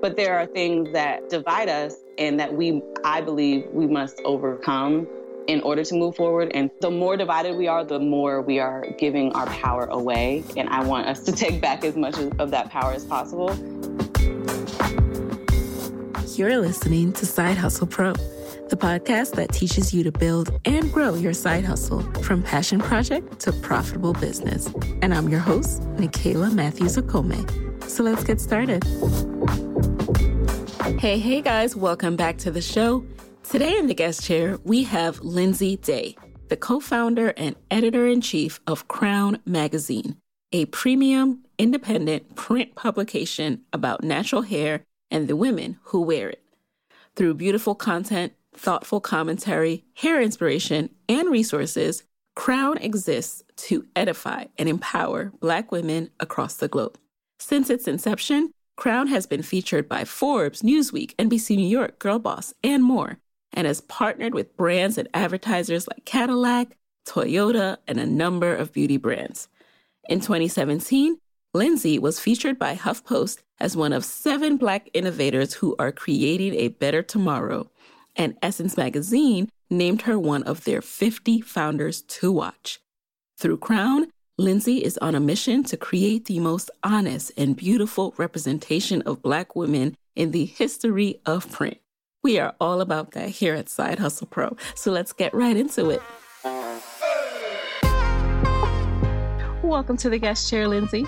But there are things that divide us and that we, I believe, we must overcome in order to move forward. And the more divided we are, the more we are giving our power away. And I want us to take back as much of that power as possible. You're listening to Side Hustle Pro, the podcast that teaches you to build and grow your side hustle from passion project to profitable business. And I'm your host, Nicaila Matthews Okome. So let's get started. Hey, hey guys, welcome back to the show. Today in the guest chair, we have Lindsey Day, the co founder and editor in chief of CRWN Magazine, a premium, independent print publication about natural hair and the women who wear it. Through beautiful content, thoughtful commentary, hair inspiration, and resources, CRWN exists to edify and empower Black women across the globe. Since its inception, CRWN has been featured by Forbes, Newsweek, NBC New York, Girlboss, and more, and has partnered with brands and advertisers like Cadillac, Toyota, and a number of beauty brands. In 2017, Lindsey was featured by HuffPost as one of seven Black innovators who are creating a better tomorrow, and Essence Magazine named her one of their 50 founders to watch. Through CRWN, Lindsey is on a mission to create the most honest and beautiful representation of Black women in the history of print. We are all about that here at Side Hustle Pro, so let's get right into it. Welcome to the guest chair, Lindsey.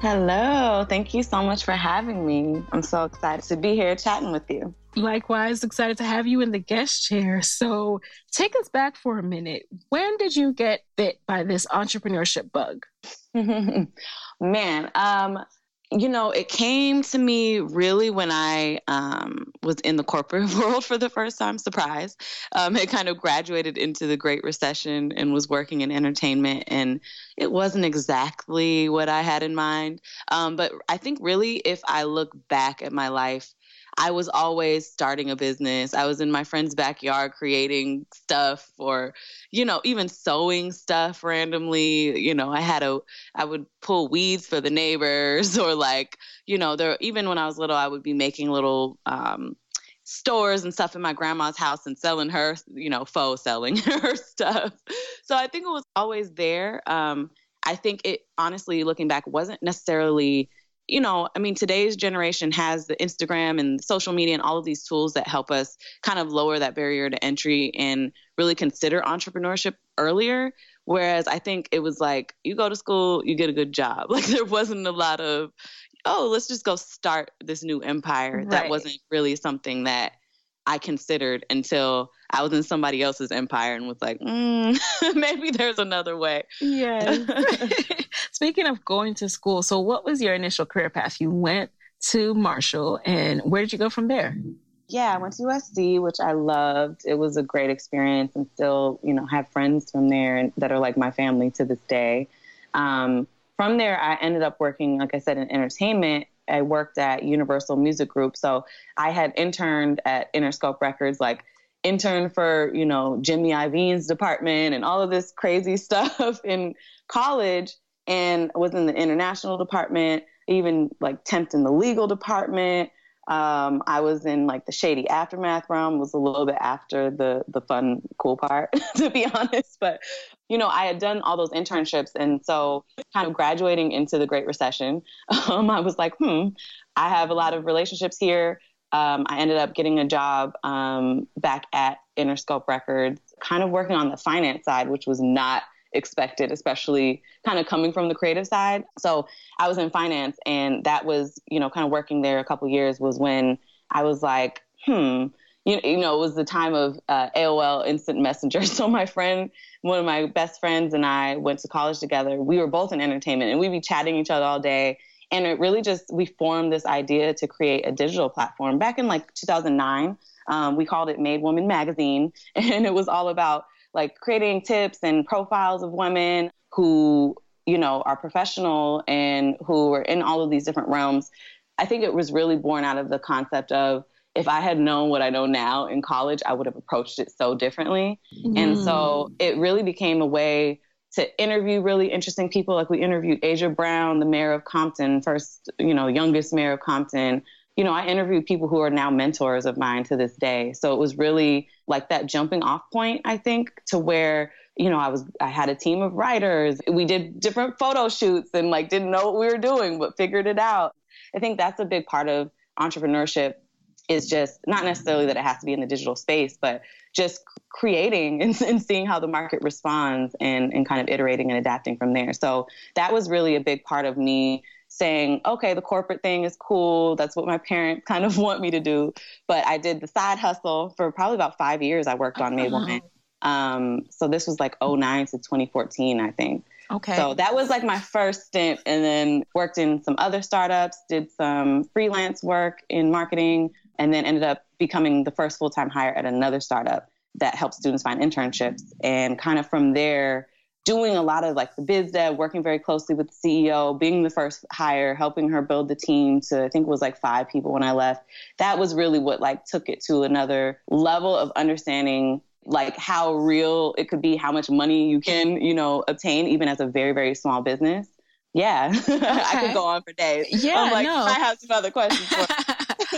Hello. Thank you so much for having me. I'm so excited to be here chatting with you. Likewise, excited to have you in the guest chair. So, take us back for a minute. When did you get bit by this entrepreneurship bug? Man, um, you know, it came to me really when I um, was in the corporate world for the first time. Surprise! Um, it kind of graduated into the Great Recession and was working in entertainment, and it wasn't exactly what I had in mind. Um, but I think really, if I look back at my life, I was always starting a business. I was in my friend's backyard creating stuff or, you know, even sewing stuff randomly. You know, I had a, I would pull weeds for the neighbors or like, you know, there, even when I was little, I would be making little, um, stores and stuff in my grandma's house and selling her, you know, faux selling her stuff. So I think it was always there. Um, I think it honestly, looking back, wasn't necessarily you know, I mean, today's generation has the Instagram and social media and all of these tools that help us kind of lower that barrier to entry and really consider entrepreneurship earlier. Whereas I think it was like, you go to school, you get a good job. Like there wasn't a lot of, oh, let's just go start this new empire. Right. That wasn't really something that I considered until I was in somebody else's empire and was like, mm, maybe there's another way. Yeah. Speaking of going to school, so what was your initial career path? You went to Marshall, and where did you go from there? Yeah, I went to USC, which I loved. It was a great experience, and still, you know, have friends from there that are like my family to this day. Um, from there, I ended up working, like I said, in entertainment. I worked at Universal Music Group, so I had interned at Interscope Records, like intern for you know Jimmy Iovine's department and all of this crazy stuff in college and was in the international department, even like temped in the legal department. Um, I was in like the shady aftermath realm, was a little bit after the the fun, cool part, to be honest. But you know, I had done all those internships, and so kind of graduating into the Great Recession, um, I was like, hmm, I have a lot of relationships here. Um, I ended up getting a job um, back at Interscope Records, kind of working on the finance side, which was not expected, especially kind of coming from the creative side. So I was in finance, and that was, you know, kind of working there a couple years was when I was like, hmm, you, you know, it was the time of uh, AOL Instant Messenger. So my friend, one of my best friends, and I went to college together. We were both in entertainment, and we'd be chatting each other all day. And it really just we formed this idea to create a digital platform back in like 2009. Um, we called it Made Woman Magazine, and it was all about like creating tips and profiles of women who, you know, are professional and who are in all of these different realms. I think it was really born out of the concept of if I had known what I know now in college, I would have approached it so differently. Mm. And so it really became a way to interview really interesting people. Like we interviewed Aja Brown, the mayor of Compton, first, you know, youngest mayor of Compton you know, I interviewed people who are now mentors of mine to this day. So it was really like that jumping off point, I think, to where, you know, I was, I had a team of writers. We did different photo shoots and like didn't know what we were doing, but figured it out. I think that's a big part of entrepreneurship is just not necessarily that it has to be in the digital space, but just creating and, and, seeing how the market responds and, and kind of iterating and adapting from there. So that was really a big part of me saying, okay, the corporate thing is cool. That's what my parents kind of want me to do. But I did the side hustle for probably about five years. I worked on Made Woman. Um, so this was like 09 to 2014, I think. Okay. So that was like my first stint, and then worked in some other startups, did some freelance work in marketing, and then ended up becoming the first full time hire at another startup that helps students find internships. And kind of from there, doing a lot of like the biz dev, working very closely with the CEO, being the first hire, helping her build the team to I think it was like five people when I left. That was really what like took it to another level of understanding like how real it could be, how much money you can, you know, obtain even as a very, very small business. Yeah. Okay. I could go on for days. Yeah. I'm like, no. I have some other questions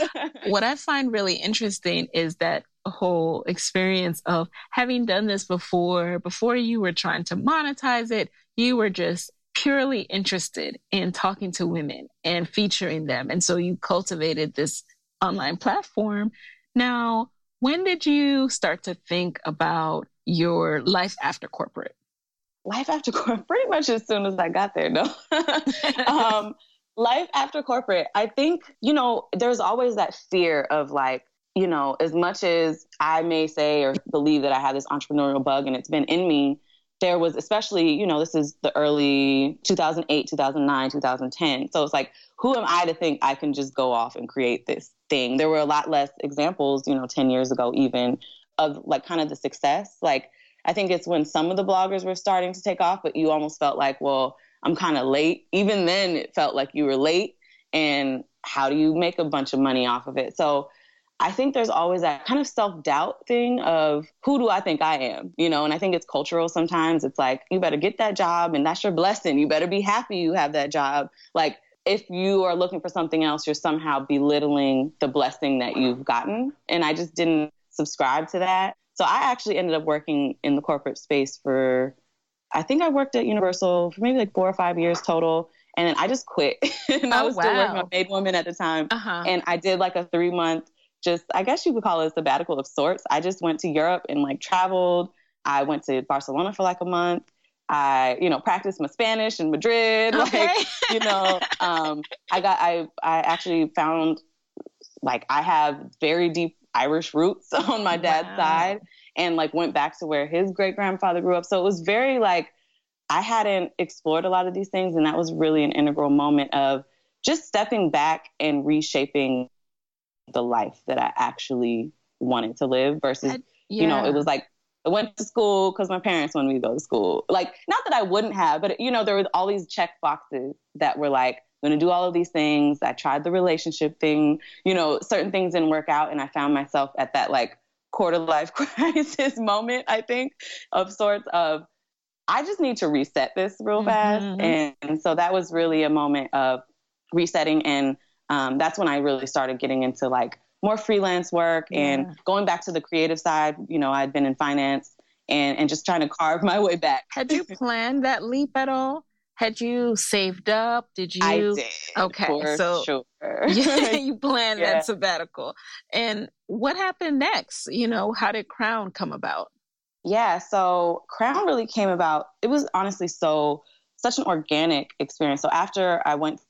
what I find really interesting is that whole experience of having done this before, before you were trying to monetize it, you were just purely interested in talking to women and featuring them. And so you cultivated this online platform. Now, when did you start to think about your life after corporate? Life after corporate, pretty much as soon as I got there, no. um, life after corporate, I think, you know, there's always that fear of like, you know, as much as I may say or believe that I have this entrepreneurial bug and it's been in me, there was especially, you know, this is the early 2008, 2009, 2010. So it's like, who am I to think I can just go off and create this thing? There were a lot less examples, you know, 10 years ago, even of like kind of the success. Like, I think it's when some of the bloggers were starting to take off, but you almost felt like, well, I'm kind of late. Even then, it felt like you were late. And how do you make a bunch of money off of it? So I think there's always that kind of self doubt thing of who do I think I am? You know, and I think it's cultural sometimes. It's like, you better get that job and that's your blessing. You better be happy you have that job. Like, if you are looking for something else, you're somehow belittling the blessing that you've gotten. And I just didn't subscribe to that. So I actually ended up working in the corporate space for, I think I worked at Universal for maybe like four or five years total. And then I just quit. and oh, I was wow. still working on Made Woman at the time. Uh-huh. And I did like a three month just I guess you could call it a sabbatical of sorts. I just went to Europe and like traveled. I went to Barcelona for like a month. I, you know, practiced my Spanish in Madrid. Okay. Like, you know, um, I got I I actually found like I have very deep Irish roots on my dad's wow. side and like went back to where his great grandfather grew up. So it was very like I hadn't explored a lot of these things and that was really an integral moment of just stepping back and reshaping the life that I actually wanted to live versus, yeah. you know, it was like I went to school because my parents wanted me to go to school. Like, not that I wouldn't have, but you know, there was all these check boxes that were like, I'm going to do all of these things. I tried the relationship thing, you know, certain things didn't work out. And I found myself at that like quarter life crisis moment, I think, of sorts of, I just need to reset this real fast. Mm-hmm. And, and so that was really a moment of resetting and um, that's when I really started getting into like more freelance work yeah. and going back to the creative side. You know, I'd been in finance and, and just trying to carve my way back. Had you planned that leap at all? Had you saved up? Did you? I did. Okay, so sure. yeah, you planned yeah. that sabbatical. And what happened next? You know, how did CRWN come about? Yeah, so CRWN really came about. It was honestly so such an organic experience. So after I went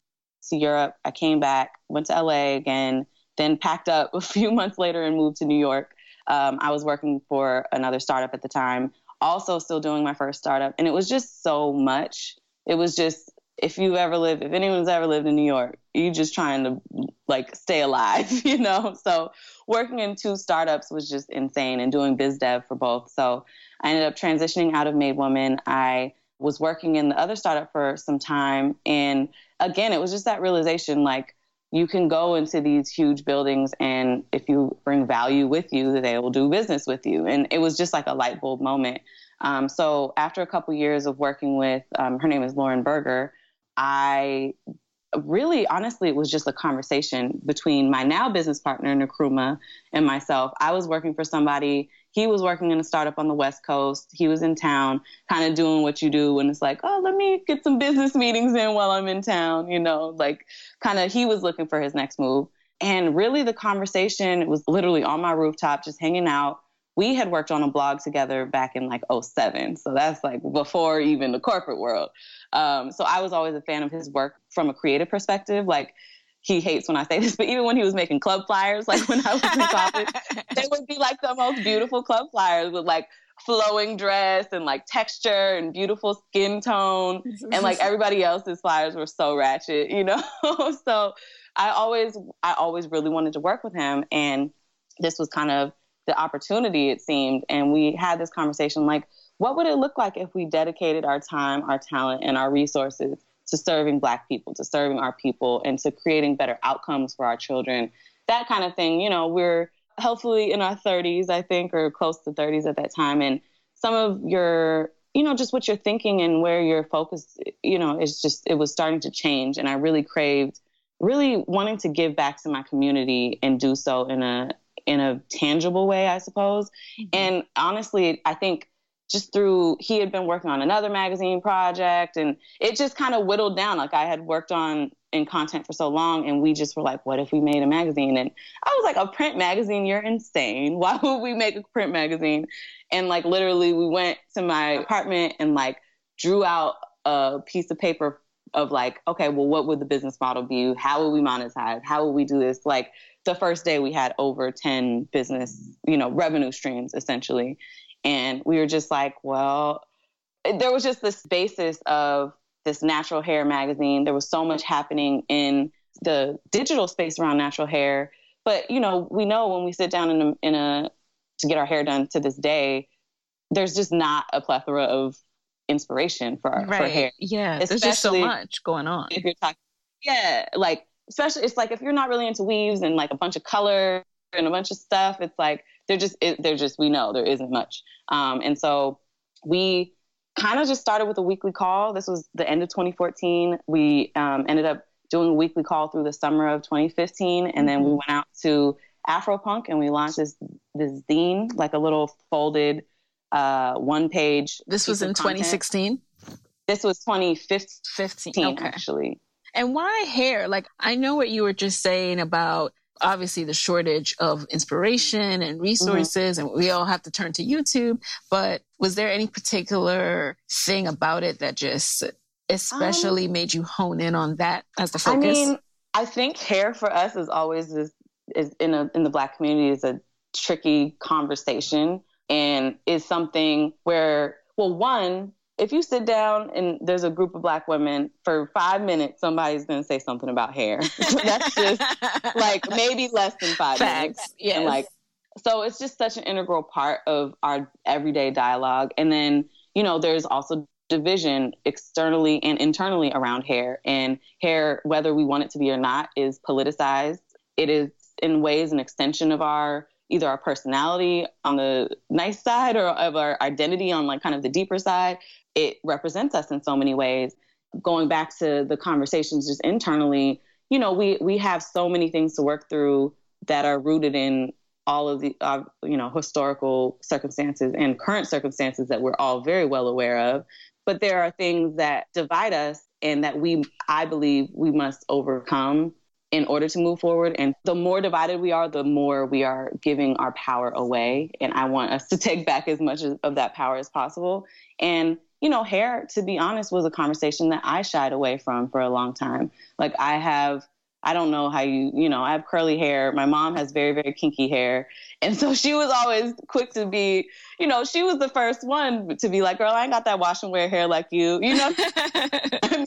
to Europe. I came back, went to LA again, then packed up a few months later and moved to New York. Um, I was working for another startup at the time, also still doing my first startup. And it was just so much. It was just, if you ever lived, if anyone's ever lived in New York, you just trying to like stay alive, you know? So working in two startups was just insane and doing biz dev for both. So I ended up transitioning out of Made Woman. I was working in the other startup for some time. And again, it was just that realization like, you can go into these huge buildings and if you bring value with you they will do business with you. And it was just like a light bulb moment. Um, so after a couple years of working with um, her name is lauren berger i really honestly it was just a conversation between my now business partner nkrumah and myself. I was working for somebody he was working in a startup on the West Coast. He was in town, kind of doing what you do when it's like, oh, let me get some business meetings in while I'm in town, you know, like kind of he was looking for his next move. And really, the conversation was literally on my rooftop, just hanging out. We had worked on a blog together back in like 07. So that's like before even the corporate world. Um, so I was always a fan of his work from a creative perspective. Like he hates when I say this, but even when he was making club flyers, like when I was in college, they would be like the most beautiful club flyers with like flowing dress and like texture and beautiful skin tone. And like everybody else's flyers were so ratchet, you know? so I always, I always really wanted to work with him. And this was kind of the opportunity, it seemed. And we had this conversation like, what would it look like if we dedicated our time, our talent, and our resources to serving Black people, to serving our people, and to creating better outcomes for our children. That kind of thing. You know, we're hopefully in our 30s, I think, or close to 30s at that time. And some of your, you know, just what you're thinking and where you're focused, you know, is just, it was starting to change. And I really craved, really wanting to give back to my community and do so in a, in a tangible way, I suppose. Mm-hmm. And honestly, I think just through he had been working on another magazine project and it just kind of whittled down. Like i had worked on in content for so long and we just were like what if we made a magazine? And i was like a print magazine? You're insane. Why would we make a print magazine? And like literally we went to my apartment and like drew out a piece of paper of like okay well what would the business model be? How would we monetize? How would we do this? Like the first day we had over 10 business you know revenue streams essentially and we were just like, well, there was just this basis of this natural hair magazine. There was so much happening in the digital space around natural hair. But, you know, we know when we sit down in a, in a to get our hair done to this day, there's just not a plethora of inspiration for, our, right. for hair. Yeah, Especially there's just so much going on. If you're talking, yeah, like especially it's like if you're not really into weaves and like a bunch of color and a bunch of stuff, it's like they're just it, they're just we know there isn't much. Um, and so we kind of just started with a weekly call. This was the end of 2014. We um, ended up doing a weekly call through the summer of 2015, and then we mm-hmm. went out to Afropunk and we launched this this zine, like a little folded uh, one page. This was in 2016. This was 2015, okay. actually. And why hair? Like I know what you were just saying about obviously the shortage of inspiration and mm-hmm. resources mm-hmm. and we all have to turn to YouTube, but was there any particular thing about it that just especially um, made you hone in on that as the focus? I mean, I think hair for us is always this is in a in the black community is a tricky conversation and is something where well one if you sit down and there's a group of black women for five minutes, somebody's going to say something about hair. That's just like maybe less than five Facts. minutes. Yes. And like, so it's just such an integral part of our everyday dialogue. And then, you know, there's also division externally and internally around hair. And hair, whether we want it to be or not, is politicized. It is in ways an extension of our either our personality on the nice side or of our identity on like kind of the deeper side it represents us in so many ways. Going back to the conversations just internally, you know, we we have so many things to work through that are rooted in all of the uh, you know historical circumstances and current circumstances that we're all very well aware of. But there are things that divide us and that we i believe we must overcome in order to move forward. And the more divided we are the more we are giving our power away. And i want us to take back as much of that power as possible. And you know, hair, to be honest, was a conversation that I shied away from for a long time. Like I have, I don't know how you, you know, I have curly hair. My mom has very, very kinky hair. And so she was always quick to be, you know, she was the first one to be like, girl, I ain't got that wash and wear hair like you, you know?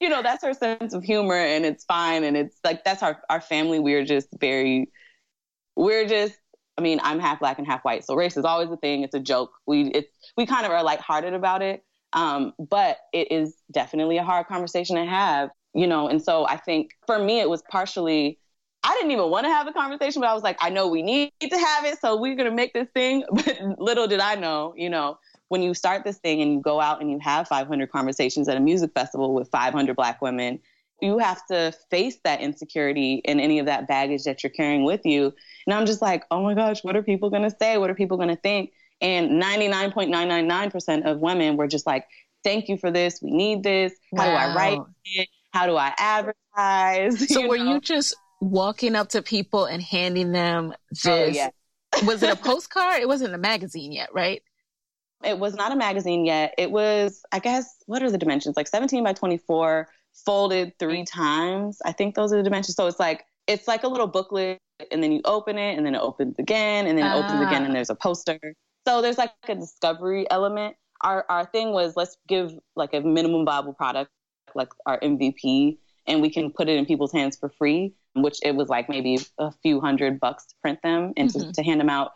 you know, that's her sense of humor and it's fine. And it's like, that's our, our family. We're just very, we're just I mean, I'm half black and half white, so race is always a thing. It's a joke. We it's we kind of are lighthearted about it, um, but it is definitely a hard conversation to have, you know. And so I think for me, it was partially I didn't even want to have the conversation, but I was like, I know we need to have it, so we're gonna make this thing. But little did I know, you know, when you start this thing and you go out and you have 500 conversations at a music festival with 500 black women you have to face that insecurity and any of that baggage that you're carrying with you. And I'm just like, oh my gosh, what are people going to say? What are people going to think? And 99.999% of women were just like, thank you for this. We need this. How wow. do I write it? How do I advertise? So you were know? you just walking up to people and handing them this? Oh, yeah. was it a postcard? It wasn't a magazine yet, right? It was not a magazine yet. It was, I guess, what are the dimensions? Like 17 by 24 folded three times. I think those are the dimensions. So it's like it's like a little booklet, and then you open it, and then it opens again, and then it opens again, and ah. there's a poster. So there's like a discovery element. Our our thing was let's give like a minimum viable product, like our MVP, and we can put it in people's hands for free. Which it was like maybe a few hundred bucks to print them and mm-hmm. to, to hand them out,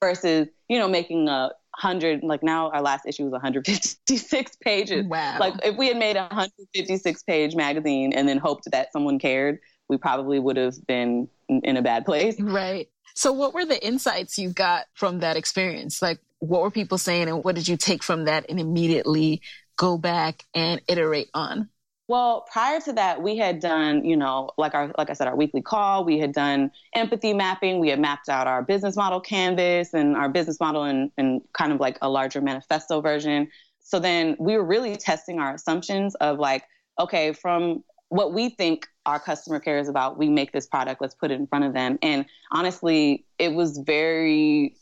versus you know making a 100 like now our last issue was 156 pages. Wow. Like if we had made a 156 page magazine and then hoped that someone cared we probably would have been in a bad place. Right. So what were the insights you got from that experience? Like what were people saying and what did you take from that and immediately go back and iterate on well, prior to that, we had done, you know, like our, like I said, our weekly call. We had done empathy mapping. We had mapped out our business model canvas and our business model and in kind of like a larger manifesto version. So then we were really testing our assumptions of like, okay, from what we think our customer cares about, we make this product. Let's put it in front of them. And honestly, it was very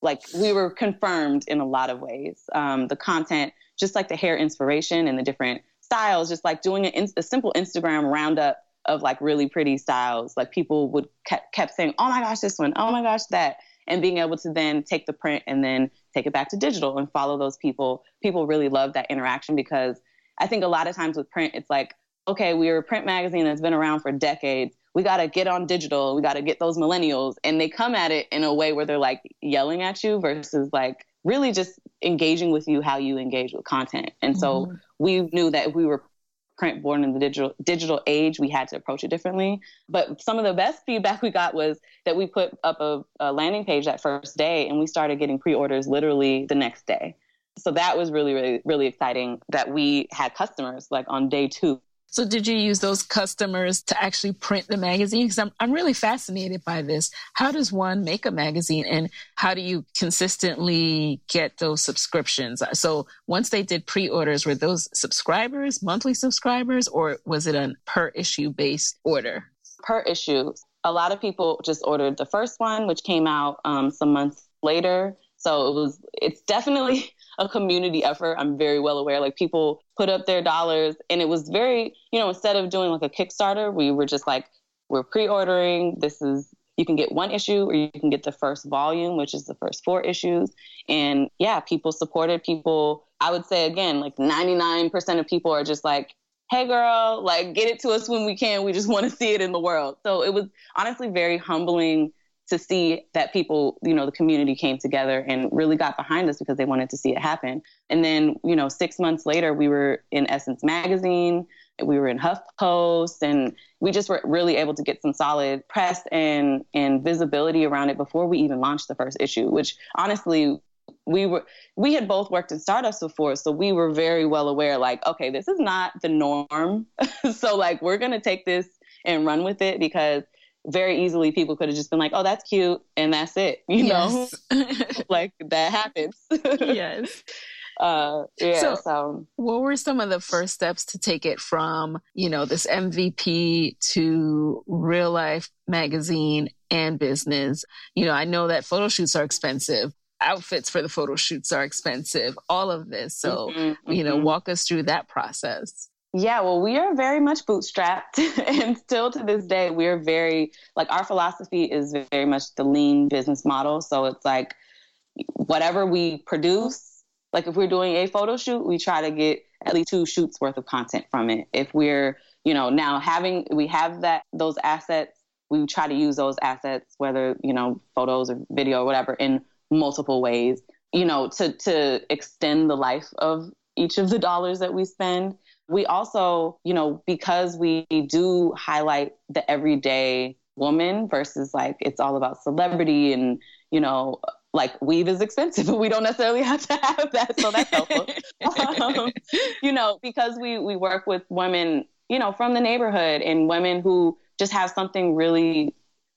like we were confirmed in a lot of ways. Um, the content, just like the hair inspiration and the different styles, just like doing a, simple Instagram roundup of like really pretty styles. Like people would kept, kept saying, "Oh my gosh, this one! Oh my gosh, that!" And being able to then take the print and then take it back to digital and follow those people. People really love that interaction because I think a lot of times with print, it's like, okay, we're a print magazine that's been around for decades. We got to get on digital. We got to get those millennials. And they come at it in a way where they're like yelling at you versus like really just engaging with you how you engage with content. And so mm-hmm. we knew that if we were print born in the digital digital age, we had to approach it differently. But some of the best feedback we got was that we put up a, a landing page that first day and we started getting pre-orders literally the next day. So that was really, really, really exciting that we had customers like on day two so did you use those customers to actually print the magazine? Because I'm, I'm really fascinated by this. How does one make a magazine and how do you consistently get those subscriptions? So once they did pre-orders, were those subscribers, monthly subscribers, or was it a per issue based order? Per issue. A lot of people just ordered the first one, which came out um, some months later. So it was, it's definitely a community effort. I'm very well aware. Like people put up their dollars, and it was very, you know, instead of doing like a Kickstarter, we were just like, we're pre-ordering. This is you can get one issue or you can get the first volume, which is the first four issues. And yeah, people supported people. I would say again, like 99% of people are just like, hey girl, like get it to us when we can. We just want to see it in the world. So it was honestly very humbling to see that people, you know, the community came together and really got behind us because they wanted to see it happen. And then, you know, six months later, we were in Essence Magazine, we were in HuffPost, and we just were really able to get some solid press and and visibility around it before we even launched the first issue. Which honestly, we were we had both worked in startups before, so we were very well aware. Like, okay, this is not the norm, so like we're gonna take this and run with it because very easily people could have just been like, oh, that's cute. And that's it, you yes. know, like that happens. yes. Uh, yeah. So, so, what were some of the first steps to take it from, you know, this MVP to real life magazine and business? You know, I know that photo shoots are expensive. Outfits for the photo shoots are expensive, all of this. So, mm-hmm, you know, mm-hmm. walk us through that process. Yeah, well, we are very much bootstrapped. and still to this day, we're very, like, our philosophy is very much the lean business model. So it's like whatever we produce, like if we're doing a photo shoot, we try to get at least two shoots worth of content from it. If we're, you know, now having, we have that, those assets, we try to use those assets, whether, you know, photos or video or whatever, in multiple ways, you know, to, to extend the life of each of the dollars that we spend we also, you know, because we do highlight the everyday woman versus like it's all about celebrity and, you know, like weave is expensive, but we don't necessarily have to have that. So that's helpful. um, you know, because we we work with women, you know, from the neighborhood and women who just have something really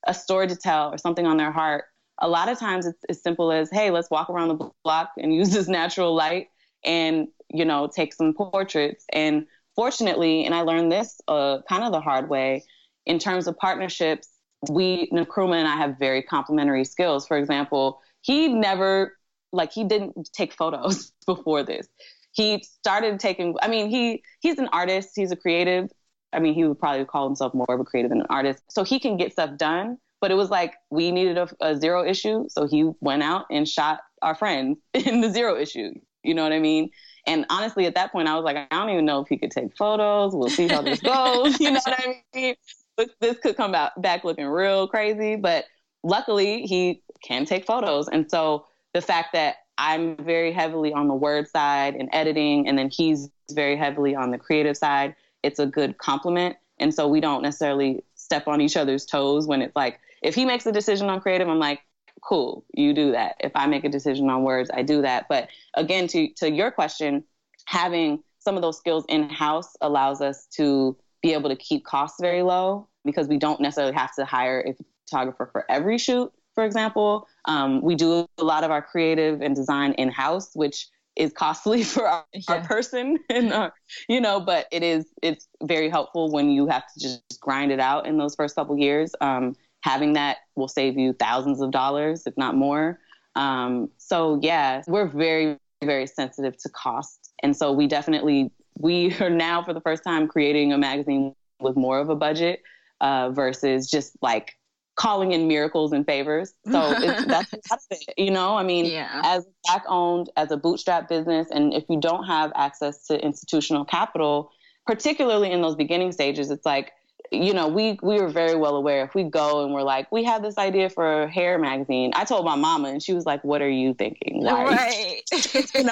a story to tell or something on their heart. A lot of times it's as simple as, hey, let's walk around the block and use this natural light and you know, take some portraits. And fortunately, and I learned this uh, kind of the hard way, in terms of partnerships, we, Nkrumah and I have very complementary skills. For example, he never, like, he didn't take photos before this. He started taking, I mean, he he's an artist, he's a creative. I mean, he would probably call himself more of a creative than an artist. So he can get stuff done. But it was like we needed a, a zero issue. So he went out and shot our friends in the zero issue. You know what I mean? And honestly, at that point, I was like, I don't even know if he could take photos. We'll see how this goes. you know what I mean? This, this could come out back looking real crazy, but luckily he can take photos. And so the fact that I'm very heavily on the word side and editing, and then he's very heavily on the creative side, it's a good complement. And so we don't necessarily step on each other's toes when it's like, if he makes a decision on creative, I'm like, cool, you do that. If I make a decision on words, I do that. But again, to, to your question, having some of those skills in house allows us to be able to keep costs very low because we don't necessarily have to hire a photographer for every shoot, for example. Um, we do a lot of our creative and design in house, which is costly for our, yeah. our person and our, you know but it is it's very helpful when you have to just grind it out in those first couple years um, having that will save you thousands of dollars, if not more. Um, so yeah, we're very, very sensitive to cost. And so we definitely, we are now for the first time creating a magazine with more of a budget uh, versus just like calling in miracles and favors. So it's, that's, that's it, you know, I mean, yeah. as black owned, as a bootstrap business, and if you don't have access to institutional capital, particularly in those beginning stages, it's like, you know, we we were very well aware. If we go and we're like, we have this idea for a hair magazine. I told my mama, and she was like, "What are you thinking? Why right. you know,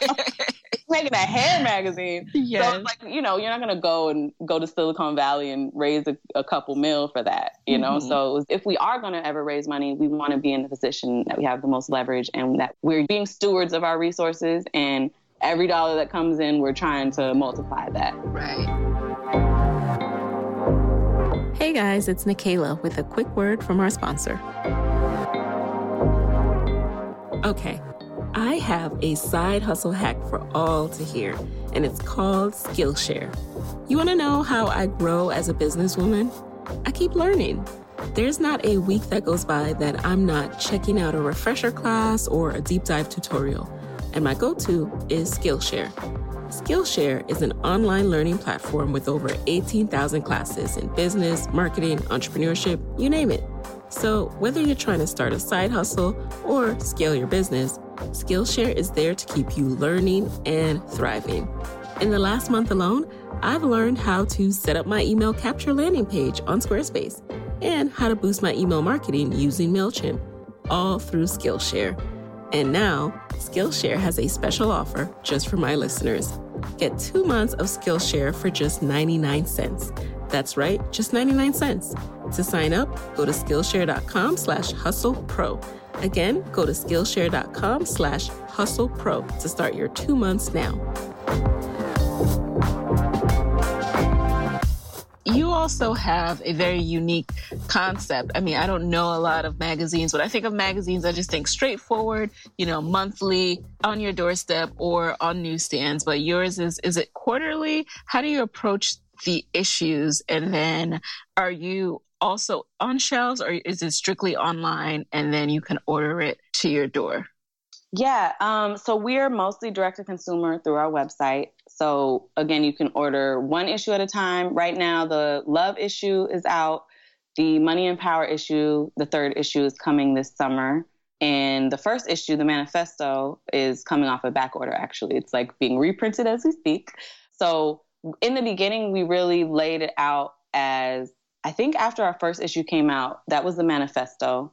making a hair magazine?" Yes. So like, you know, you're not gonna go and go to Silicon Valley and raise a, a couple mil for that. You know, mm-hmm. so if we are gonna ever raise money, we want to be in the position that we have the most leverage and that we're being stewards of our resources and every dollar that comes in, we're trying to multiply that. Right. Guys, it's Nicaila with a quick word from our sponsor. Okay, I have a side hustle hack for all to hear, and it's called Skillshare. You want to know how I grow as a businesswoman? I keep learning. There's not a week that goes by that I'm not checking out a refresher class or a deep dive tutorial, and my go to is Skillshare. Skillshare is an online learning platform with over 18,000 classes in business, marketing, entrepreneurship, you name it. So, whether you're trying to start a side hustle or scale your business, Skillshare is there to keep you learning and thriving. In the last month alone, I've learned how to set up my email capture landing page on Squarespace and how to boost my email marketing using MailChimp, all through Skillshare. And now, Skillshare has a special offer just for my listeners. Get two months of Skillshare for just 99 cents. That's right, just 99 cents. To sign up, go to Skillshare.com slash hustle pro. Again, go to Skillshare.com slash hustle pro to start your two months now. You also have a very unique concept. I mean, I don't know a lot of magazines. When I think of magazines, I just think straightforward, you know, monthly on your doorstep or on newsstands. But yours is, is it quarterly? How do you approach the issues? And then are you also on shelves or is it strictly online and then you can order it to your door? Yeah, um, so we're mostly direct to consumer through our website. So again, you can order one issue at a time. Right now, the love issue is out. The money and power issue, the third issue, is coming this summer. And the first issue, the manifesto, is coming off a back order, actually. It's like being reprinted as we speak. So in the beginning, we really laid it out as I think after our first issue came out, that was the manifesto.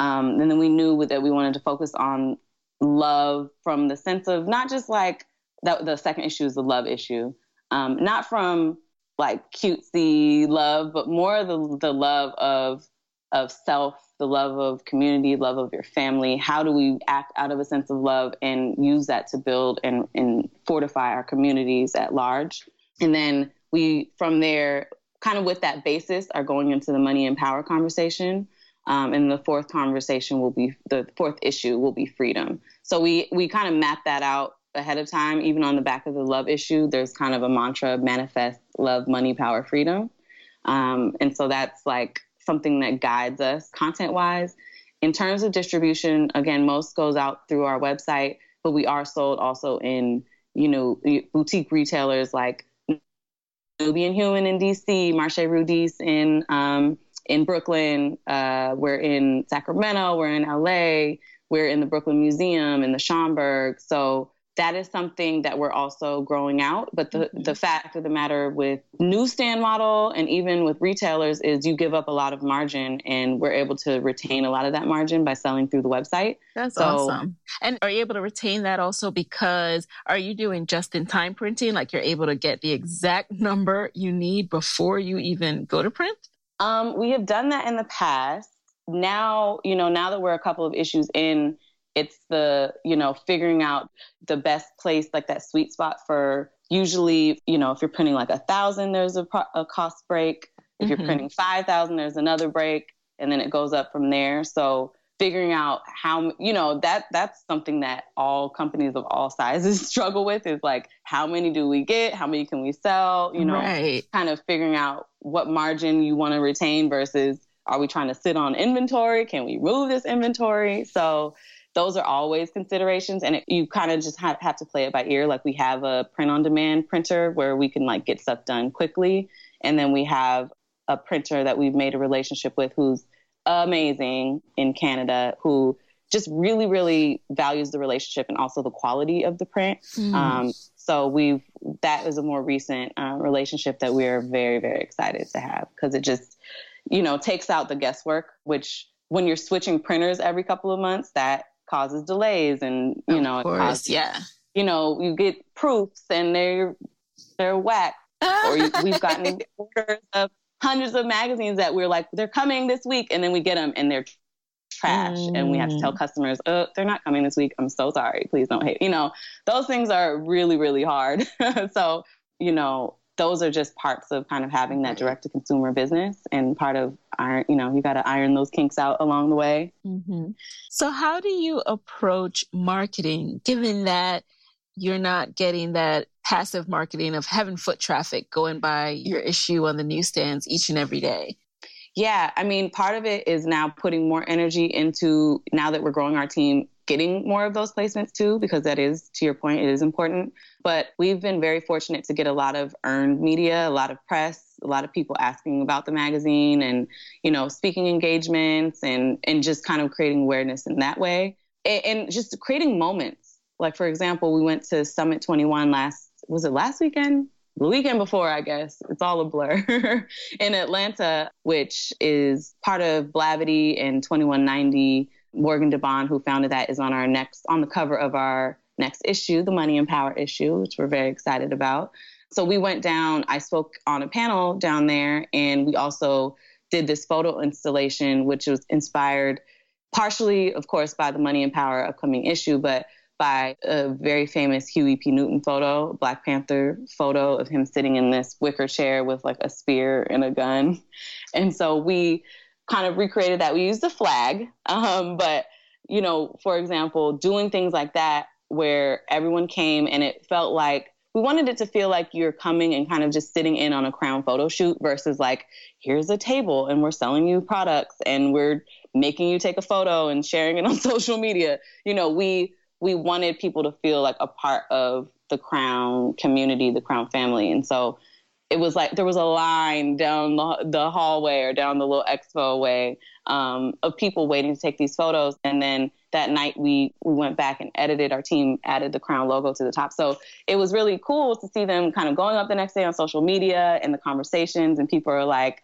Um, and then we knew that we wanted to focus on love from the sense of not just like that the second issue is the love issue. Um, not from like cutesy love, but more the the love of of self, the love of community, love of your family. How do we act out of a sense of love and use that to build and, and fortify our communities at large? And then we from there, kind of with that basis, are going into the money and power conversation. Um, and the fourth conversation will be the fourth issue will be freedom. So we we kind of map that out ahead of time, even on the back of the love issue, there's kind of a mantra manifest love, money, power, freedom. Um, and so that's like something that guides us content wise. In terms of distribution, again, most goes out through our website, but we are sold also in, you know, boutique retailers like Nubian Hueman in DC, Marché Rue Dix in um, in Brooklyn. Uh, we're in Sacramento. We're in LA. We're in the Brooklyn Museum in the Schomburg. So that is something that we're also growing out. But the, mm-hmm. the fact of the matter with newsstand model and even with retailers is you give up a lot of margin and we're able to retain a lot of that margin by selling through the website. That's so, awesome. And are you able to retain that also because are you doing just in time printing? Like you're able to get the exact number you need before you even go to print? Um, we have done that in the past. Now, you know, now that we're a couple of issues in, it's the you know figuring out the best place like that sweet spot for usually you know if you're printing like a thousand there's a, pro- a cost break if mm-hmm. you're printing 5000 there's another break and then it goes up from there so figuring out how you know that that's something that all companies of all sizes struggle with is like how many do we get? How many can we sell? You know right. kind of figuring out what margin you want to retain versus are we trying to sit on inventory? Can we move this inventory? So those are always considerations and it, you kind of just have, have to play it by ear. Like we have a print on demand printer where we can like get stuff done quickly and then we have a printer that we've made a relationship with who's amazing in canada who just really really values the relationship and also the quality of the print mm. um, So we've that is a more recent uh, relationship that we are very very excited to have because it just you know takes out the guesswork, which when you're switching printers every couple of months, that causes delays and you of know course, causes, yeah. You know you get proofs and they're they're whack, or you, we've gotten orders of hundreds of magazines that we're like they're coming this week, and then we get them and they're trash mm. and we have to tell mm. customers oh they're not coming this week i'm so sorry please don't hate you know those things are really really hard so you know those are just parts of kind of having that direct to consumer business and part of iron you know you got to iron those kinks out along the way mm-hmm. so how do you approach marketing given that you're not getting that passive marketing of having foot traffic going by your issue on the newsstands each and every day yeah, I mean, part of it is now putting more energy into now that we're growing our team, getting more of those placements too, because that is, to your point, it is important. But we've been very fortunate to get a lot of earned media, a lot of press, a lot of people asking about the magazine and, you know, speaking engagements and and just kind of creating awareness in that way. And, and just creating moments. Like for example, we went to Summit 21 last was it last weekend? the weekend before, I guess, it's all a blur, in Atlanta, which is part of Blavity and 21Ninety. Morgan DeBaun, who founded that, is on our next, on the cover of our next issue, the Money and Power issue, which we're very excited about. So we went down, I spoke on a panel down there, and we also did this photo installation, which was inspired partially, of course, by the Money and Power upcoming issue, but by a very famous Huey P. Newton photo, Black Panther photo of him sitting in this wicker chair with like a spear and a gun. And so we kind of recreated that. We used a flag, um, but you know, for example, doing things like that where everyone came and it felt like we wanted it to feel like you're coming and kind of just sitting in on a CRWN photo shoot versus like here's a table and we're selling you products and we're making you take a photo and sharing it on social media you know we we wanted people to feel like a part of the CRWN community, the CRWN family. And so it was like there was a line down the, the hallway or down the little expo way um, of people waiting to take these photos. And then that night we, we went back and edited. Our team added the CRWN logo to the top. So it was really cool to see them kind of going up the next day on social media and the conversations. And people are like,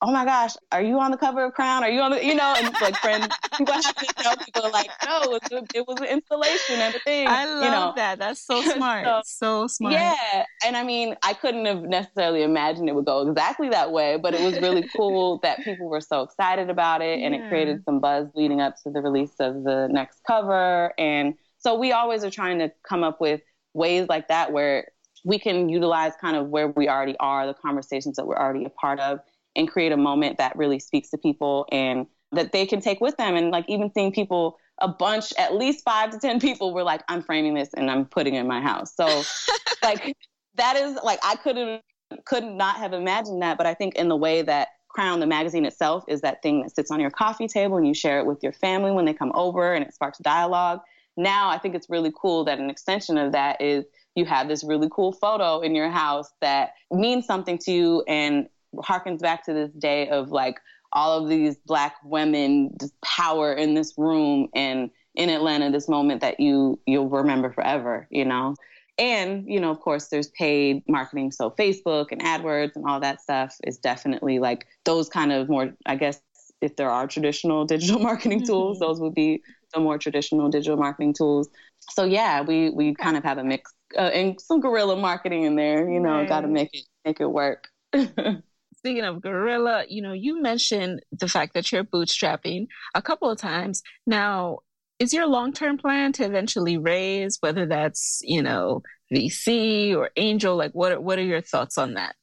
oh my gosh, are you on the cover of CRWN? Are you on the, you know, and like friends, people have to tell people like, no, it was, a, it was an installation and a thing. I love you know? that. That's so smart. so, so, smart. Yeah. And I mean, I couldn't have necessarily imagined it would go exactly that way, but it was really cool that people were so excited about it and yeah. it created some buzz leading up to the release of the next cover. And so we always are trying to come up with ways like that where we can utilize kind of where we already are, the conversations that we're already a part of and create a moment that really speaks to people and that they can take with them. And like even seeing people, a bunch, at least five to 10 people were like, I'm framing this and I'm putting it in my house. So like that is like, I couldn't, could not have imagined that. But I think in the way that CRWN, the magazine itself, is that thing that sits on your coffee table and you share it with your family when they come over and it sparks dialogue. Now I think it's really cool that an extension of that is you have this really cool photo in your house that means something to you and harkens back to this day of like all of these black women power in this room and in Atlanta this moment that you you'll remember forever you know and you know of course there's paid marketing so Facebook and AdWords and all that stuff is definitely like those kind of more I guess if there are traditional digital marketing tools mm-hmm. those would be the more traditional digital marketing tools so yeah we we kind of have a mix uh, and some guerrilla marketing in there you know right. got to make it make it work speaking of guerrilla, you know, you mentioned the fact that you're bootstrapping a couple of times. Now, is your long-term plan to eventually raise, whether that's, you know, VC or angel? Like what what are your thoughts on that?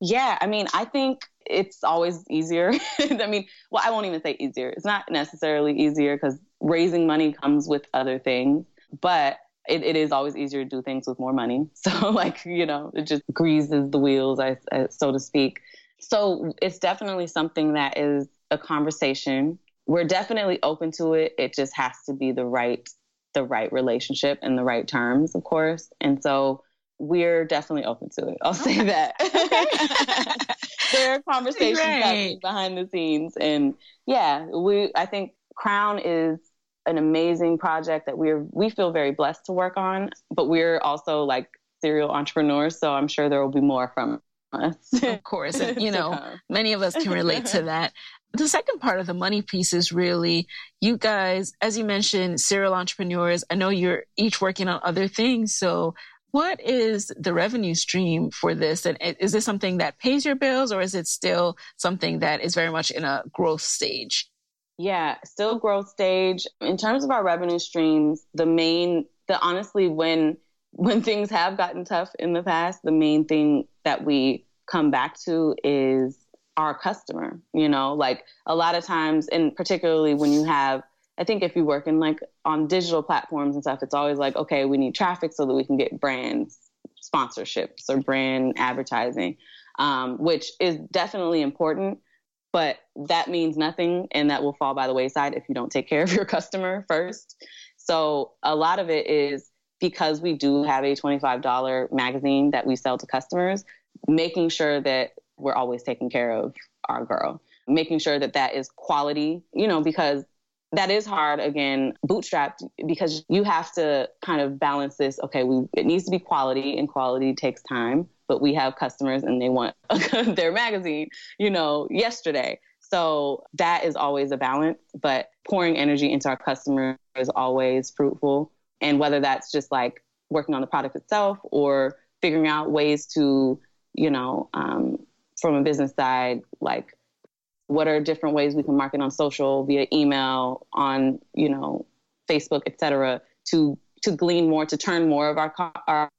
Yeah, I mean, I think it's always easier. I mean, well, I won't even say easier. It's not necessarily easier because raising money comes with other things, but it, it is always easier to do things with more money. So, like, you know, it just greases the wheels, I, I, so to speak. So, it's definitely something that is a conversation. We're definitely open to it. It just has to be the right the right relationship and the right terms, of course. And so we're definitely open to it. I'll say that. there are conversations right. happening behind the scenes and yeah, we I think CRWN is an amazing project that we're we feel very blessed to work on, but we're also like serial entrepreneurs, so I'm sure there will be more from. Of course, and you know, many of us can relate to that. The second part of the money piece is really you guys, as you mentioned, serial entrepreneurs. I know you're each working on other things, so what is the revenue stream for this? And is this something that pays your bills or is it still something that is very much in a growth stage? Yeah, still growth stage. In terms of our revenue streams, the main the honestly when when things have gotten tough in the past, the main thing that we come back to is our customer, you know, like a lot of times and particularly when you have I think if you work in like on digital platforms and stuff, it's always like, okay, we need traffic so that we can get brands sponsorships or brand advertising, um, which is definitely important. But that means nothing, and that will fall by the wayside if you don't take care of your customer first. So a lot of it is because we do have a $25 magazine that we sell to customers, making sure that we're always taking care of our girl, making sure that that is quality, you know, because that is hard again bootstrapped because you have to kind of balance this okay we it needs to be quality and quality takes time but we have customers and they want their magazine you know yesterday. So that is always a balance but pouring energy into our customers is always fruitful and whether that's just like working on the product itself or figuring out ways to you know um, from a business side like what are different ways we can market on social via email on you know facebook etc to to glean more to turn more of our our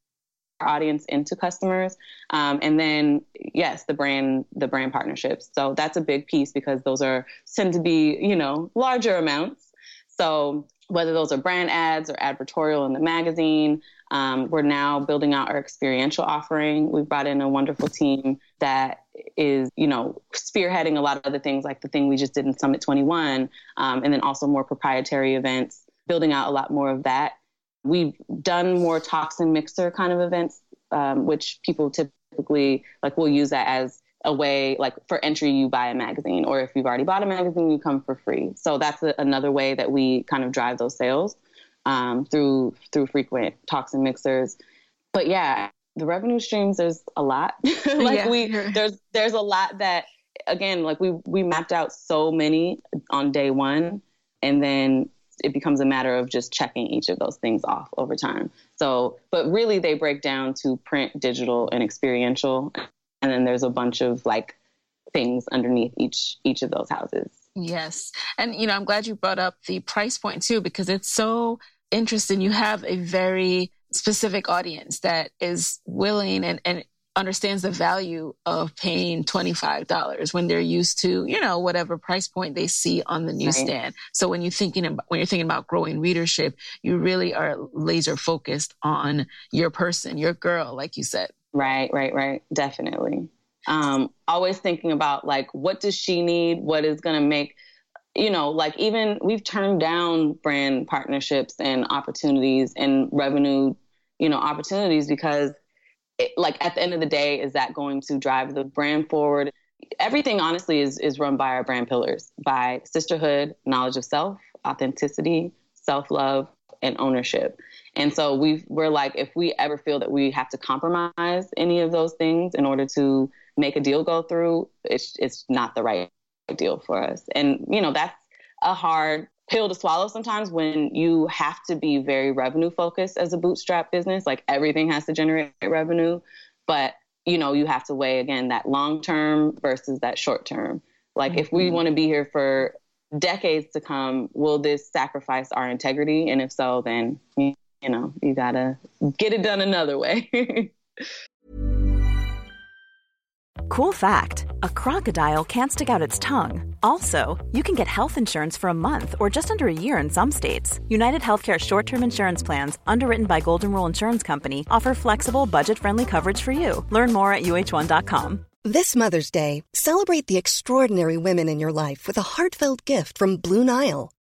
audience into customers. Um, and then yes the brand the brand partnerships. So that's a big piece because those are tend to be you know larger amounts. So whether those are brand ads or advertorial in the magazine um, we're now building out our experiential offering we've brought in a wonderful team that is, you know, spearheading a lot of other things like the thing we just did in Summit 21, um, and then also more proprietary events, building out a lot more of that. We've done more toxin mixer kind of events, um, which people typically like will use that as a way like for entry you buy a magazine or if you've already bought a magazine you come for free. So that's a, another way that we kind of drive those sales um, through through frequent talks and mixers. But yeah the revenue streams there's a lot. Like yeah. we there's there's a lot that again like we we mapped out so many on day one and then it becomes a matter of just checking each of those things off over time. So but really they break down to print digital and experiential and then there's a bunch of like things underneath each each of those houses yes and you know i'm glad you brought up the price point too because it's so interesting you have a very specific audience that is willing and, and understands the value of paying $25 when they're used to, you know, whatever price point they see on the newsstand. Right. So when you're thinking about, when you're thinking about growing readership, you really are laser focused on your person, your girl, like you said. Right, right, right. Definitely. Um, always thinking about like, what does she need? What is to make, you know, like even we've turned down brand partnerships and opportunities and revenue you know, opportunities because it, like at the end of the day, is that going to drive the brand forward? Everything honestly is, is run by our brand pillars by sisterhood, knowledge of self, authenticity, self-love, and ownership. And so we we're like, if we ever feel that we have to compromise any of those things in order to make a deal go through, it's it's not the right deal for us. And you know, that's a hard pill to swallow sometimes when you have to be very revenue focused as a bootstrap business like everything has to generate revenue but you know you have to weigh again that long term versus that short term like mm-hmm. if we mm-hmm. want to be here for decades to come will this sacrifice our integrity and if so then you know you gotta get it done another way cool fact a crocodile can't stick out its tongue also, you can get health insurance for a month or just under a year in some states. United Healthcare short term insurance plans, underwritten by Golden Rule Insurance Company, offer flexible, budget friendly coverage for you. Learn more at uhone.com. This Mother's Day, celebrate the extraordinary women in your life with a heartfelt gift from Blue Nile.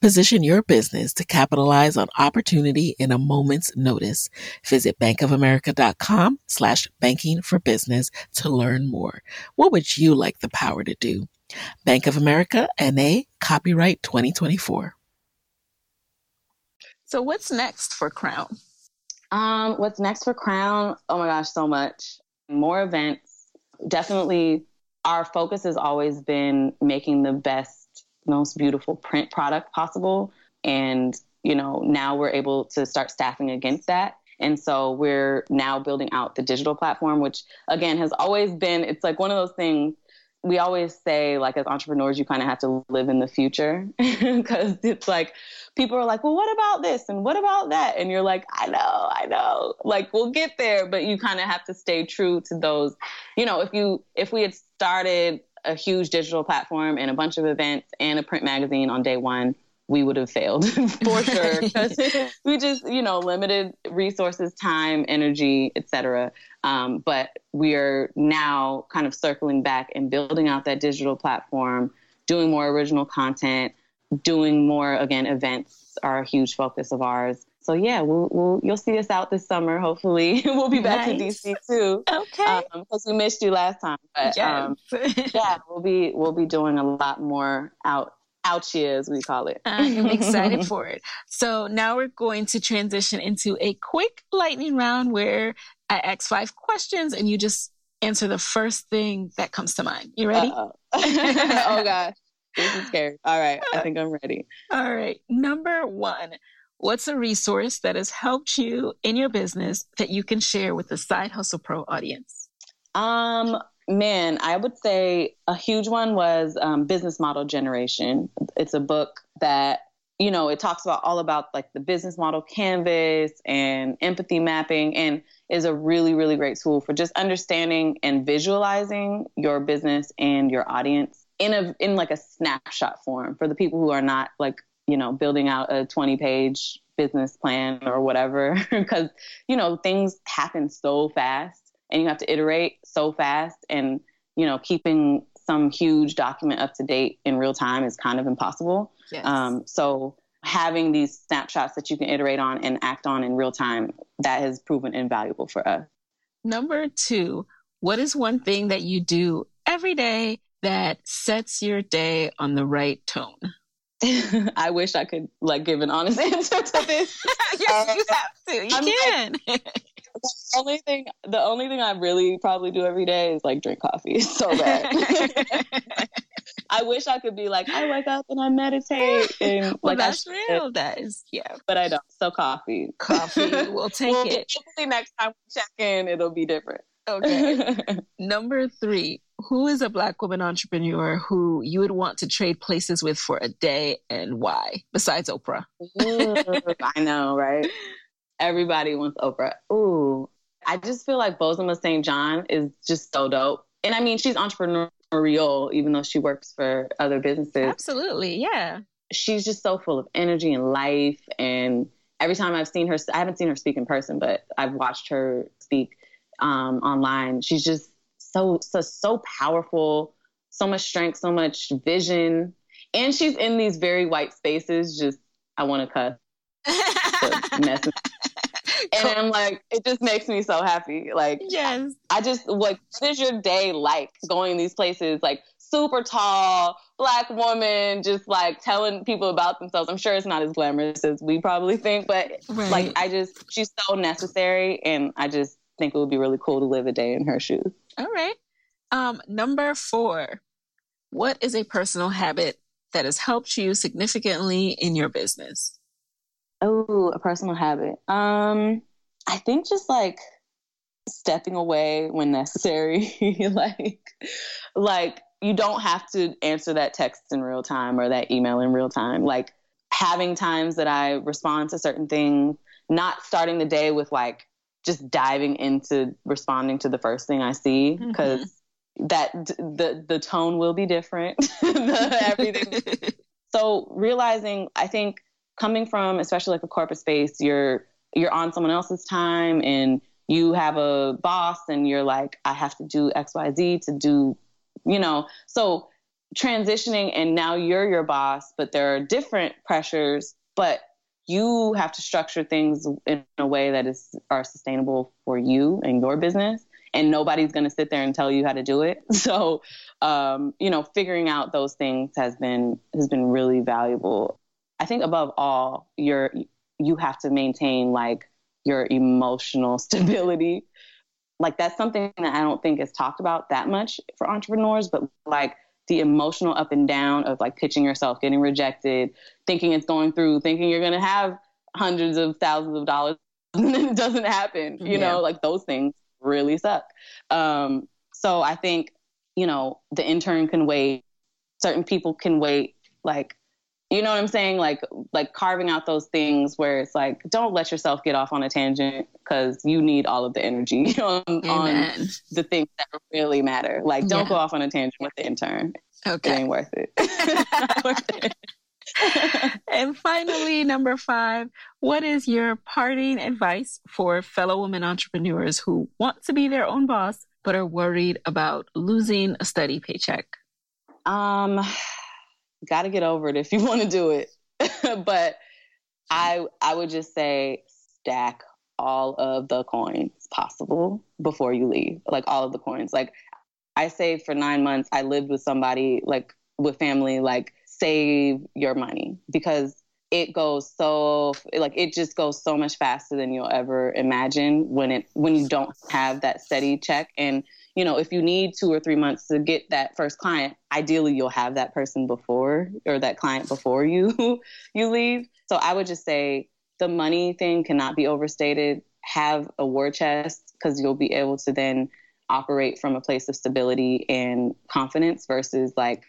Position your business to capitalize on opportunity in a moment's notice. Visit bankofamerica.com slash banking for business to learn more. What would you like the power to do? Bank of America NA copyright 2024. So what's next for CRWN? Um, what's next for CRWN? Oh my gosh, so much. More events. Definitely our focus has always been making the best, most beautiful print product possible. And, you know, now we're able to start staffing against that. And so we're now building out the digital platform, which again has always been, it's like one of those things we always say, like, as entrepreneurs, you kind of have to live in the future because it's like people are like, well, what about this and what about that? And you're like, I know, I know, like we'll get there, but you kind of have to stay true to those. You know, if you if we had started a huge digital platform and a bunch of events and a print magazine on day one, we would have failed for sure. Because we just you know limited resources time energy etc um, but we are now kind of circling back and building out that digital platform doing more original content doing more again events are a huge focus of ours so yeah we'll, we'll you'll see us out this summer hopefully we'll be back Nice. to dc too Okay. because we missed you last time but um, yeah we'll be we'll be doing a lot more out here as we call it I'm excited for it. So now we're going to transition into a quick lightning round where I ask five questions and you just answer the first thing that comes to mind. You ready? Oh gosh this is scary all right i think i'm ready All right. Number one, what's a resource that has helped you in your business that you can share with the Side Hustle Pro audience? um man i would say a huge one was um, business model generation it's a book that you know it talks about all about like the business model canvas and empathy mapping and is a really really great tool for just understanding and visualizing your business and your audience in a in like a snapshot form for the people who are not like you know building out a 20 page business plan or whatever because you know things happen so fast and you have to iterate so fast and you know keeping some huge document up to date in real time is kind of impossible Yes. um, so having these snapshots that you can iterate on and act on in real time that has proven invaluable for us Number two, what is one thing that you do every day that sets your day on the right tone? i wish i could like give an honest answer to this yes, you um, have to. You I'm can. the only thing the only thing i really probably do every day is like drink coffee it's so bad i wish i could be like i wake up and i meditate and well, like I that's should, real. That is, yeah. but i don't so coffee Coffee. We'll take Well, it. hopefully next time we check in it'll be different Okay. Number three, who is a Black woman entrepreneur who you would want to trade places with for a day and why, besides Oprah? I know, right? Everybody wants Oprah. Ooh, I just feel like Bozoma Saint John is just so dope. And I mean, she's entrepreneurial, even though she works for other businesses. Absolutely. Yeah. She's just so full of energy and life. And every time I've seen her, I haven't seen her speak in person, but I've watched her speak um, online. She's just so, so, so powerful, so much strength, so much vision. And she's in these very white spaces. Just, I want to cuss. to mess with- and I'm like, it just makes me so happy. Like, yes, I just like, what is your day like going these places? Like, super tall black woman, just like telling people about themselves. I'm sure it's not as glamorous as we probably think, but right. like, I just, she's so necessary, and I just think it would be really cool to live a day in her shoes. All right. Um, number four, what is a personal habit that has helped you significantly in your business? Oh, a personal habit. Um, I think just like stepping away when necessary. like, like you don't have to answer that text in real time or that email in real time. Like having times that I respond to certain things, not starting the day with like just diving into responding to the first thing I see because mm-hmm. that the the tone will be different. the, everything. so realizing, I think coming from especially like a corporate space, you're you're on someone else's time and you have a boss and you're like, I have to do X, Y, Z to do, you know. So transitioning and now you're your boss, but there are different pressures, but you have to structure things in a way that is are sustainable for you and your business and nobody's going to sit there and tell you how to do it. So um, you know figuring out those things has been has been really valuable. I think above all you're you have to maintain like your emotional stability. Like that's something that i don't think is talked about that much for entrepreneurs but like the emotional up and down of like pitching yourself, getting rejected, thinking it's going through, thinking you're going to have hundreds of thousands of dollars, and then it doesn't happen. You yeah. know, like those things really suck. Um, so I think, you know, the intern can wait. Certain people can wait. Like you know what i'm saying? Like like carving out those things where it's like don't let yourself get off on a tangent because you need all of the energy on, on, the things that really matter. Like don't yeah. go off on a tangent with the intern. Okay. it ain't worth it. And finally number five what is your parting advice for fellow women entrepreneurs who want to be their own boss but are worried about losing a steady paycheck? Um got to get over it if you want to do it. but I I would just say stack all of the coins possible before you leave. Like all of the coins. Like I saved for 9 months. I lived with somebody like with family like save your money because it goes so like it just goes so much faster than you'll ever imagine when it when you don't have that steady check and you know, if you need two or three months to get that first client, ideally you'll have that person before or that client before you you leave. So I would just say the money thing cannot be overstated. Have a war chest because you'll be able to then operate from a place of stability and confidence versus like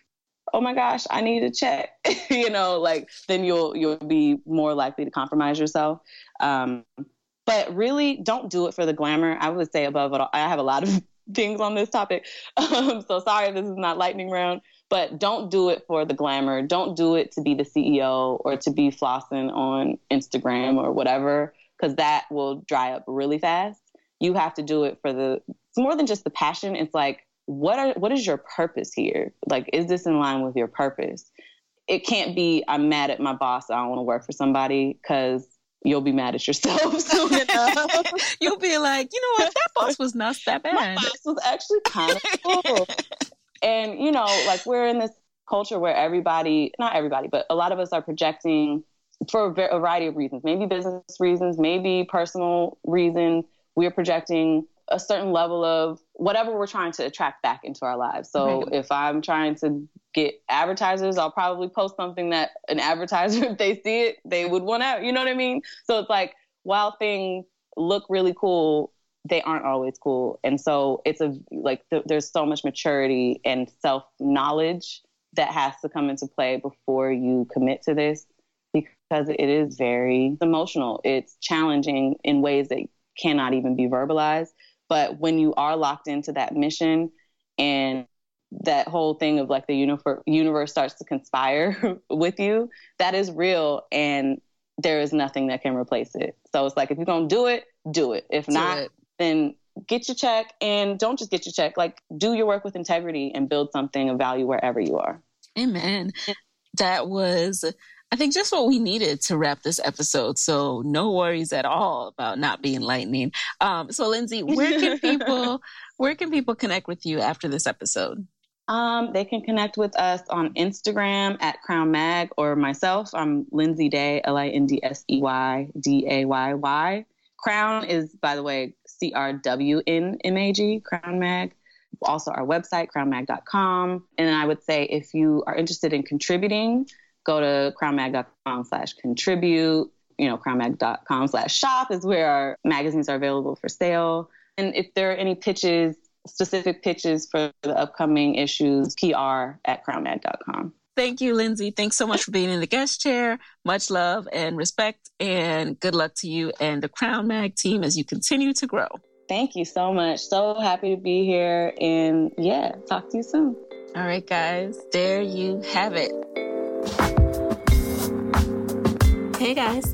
oh my gosh i need a check you know like then you'll you'll be more likely to compromise yourself um, but really don't do it for the glamour i would say above all i have a lot of things on this topic. Um, so sorry this is not lightning round, but don't do it for the glamour. Don't do it to be the CEO or to be flossing on Instagram or whatever, because that will dry up really fast. You have to do it for the. It's more than just the passion. It's like what are what is your purpose here? Like, is this in line with your purpose? It can't be I'm mad at my boss. I don't want to work for somebody because you'll be mad at yourself soon enough. you'll be like, you know what, that boss was not that bad. My boss was actually kind of cool. and you know, like we're in this culture where everybody, not everybody, but a lot of us are projecting for a variety of reasons. Maybe business reasons, maybe personal reasons. We're projecting a certain level of whatever we're trying to attract back into our lives. So right. if I'm trying to get advertisers, I'll probably post something that an advertiser, if they see it, they would want out. You know what I mean? So it's like while things look really cool, they aren't always cool. And so it's a like th- there's so much maturity and self knowledge that has to come into play before you commit to this because it is very emotional. It's challenging in ways that cannot even be verbalized. But when you are locked into that mission and that whole thing of like the universe, universe starts to conspire with you, that is real. And there is nothing that can replace it. So it's like, if you're going to do it, do it. If do not, it. then get your check and don't just get your check. Like, do your work with integrity and build something of value wherever you are. Amen. That was I think just what we needed to wrap this episode. So no worries at all about not being lightning. Um, so Lindsey, where can people where can people connect with you after this episode? Um, they can connect with us on Instagram at CRWN Mag or myself. I'm Lindsey Day, L I N D S E Y D A Y Y. CRWN is, by the way, C R W N M A G, CRWN Mag. Also, our website, crwnmag.com. And I would say if you are interested in contributing, go to crwnmag.com slash contribute. You know, crwnmag.com slash shop is where our magazines are available for sale. And if there are any pitches, specific pitches for the upcoming issues, PR at crwnmag.com. Thank you, Lindsey. Thanks so much for being in the guest chair. Much love and respect, and good luck to you and the CRWN Mag team as you continue to grow. Thank you so much. So happy to be here. And yeah, talk to you soon. All right, guys, there you have it. Hey, guys,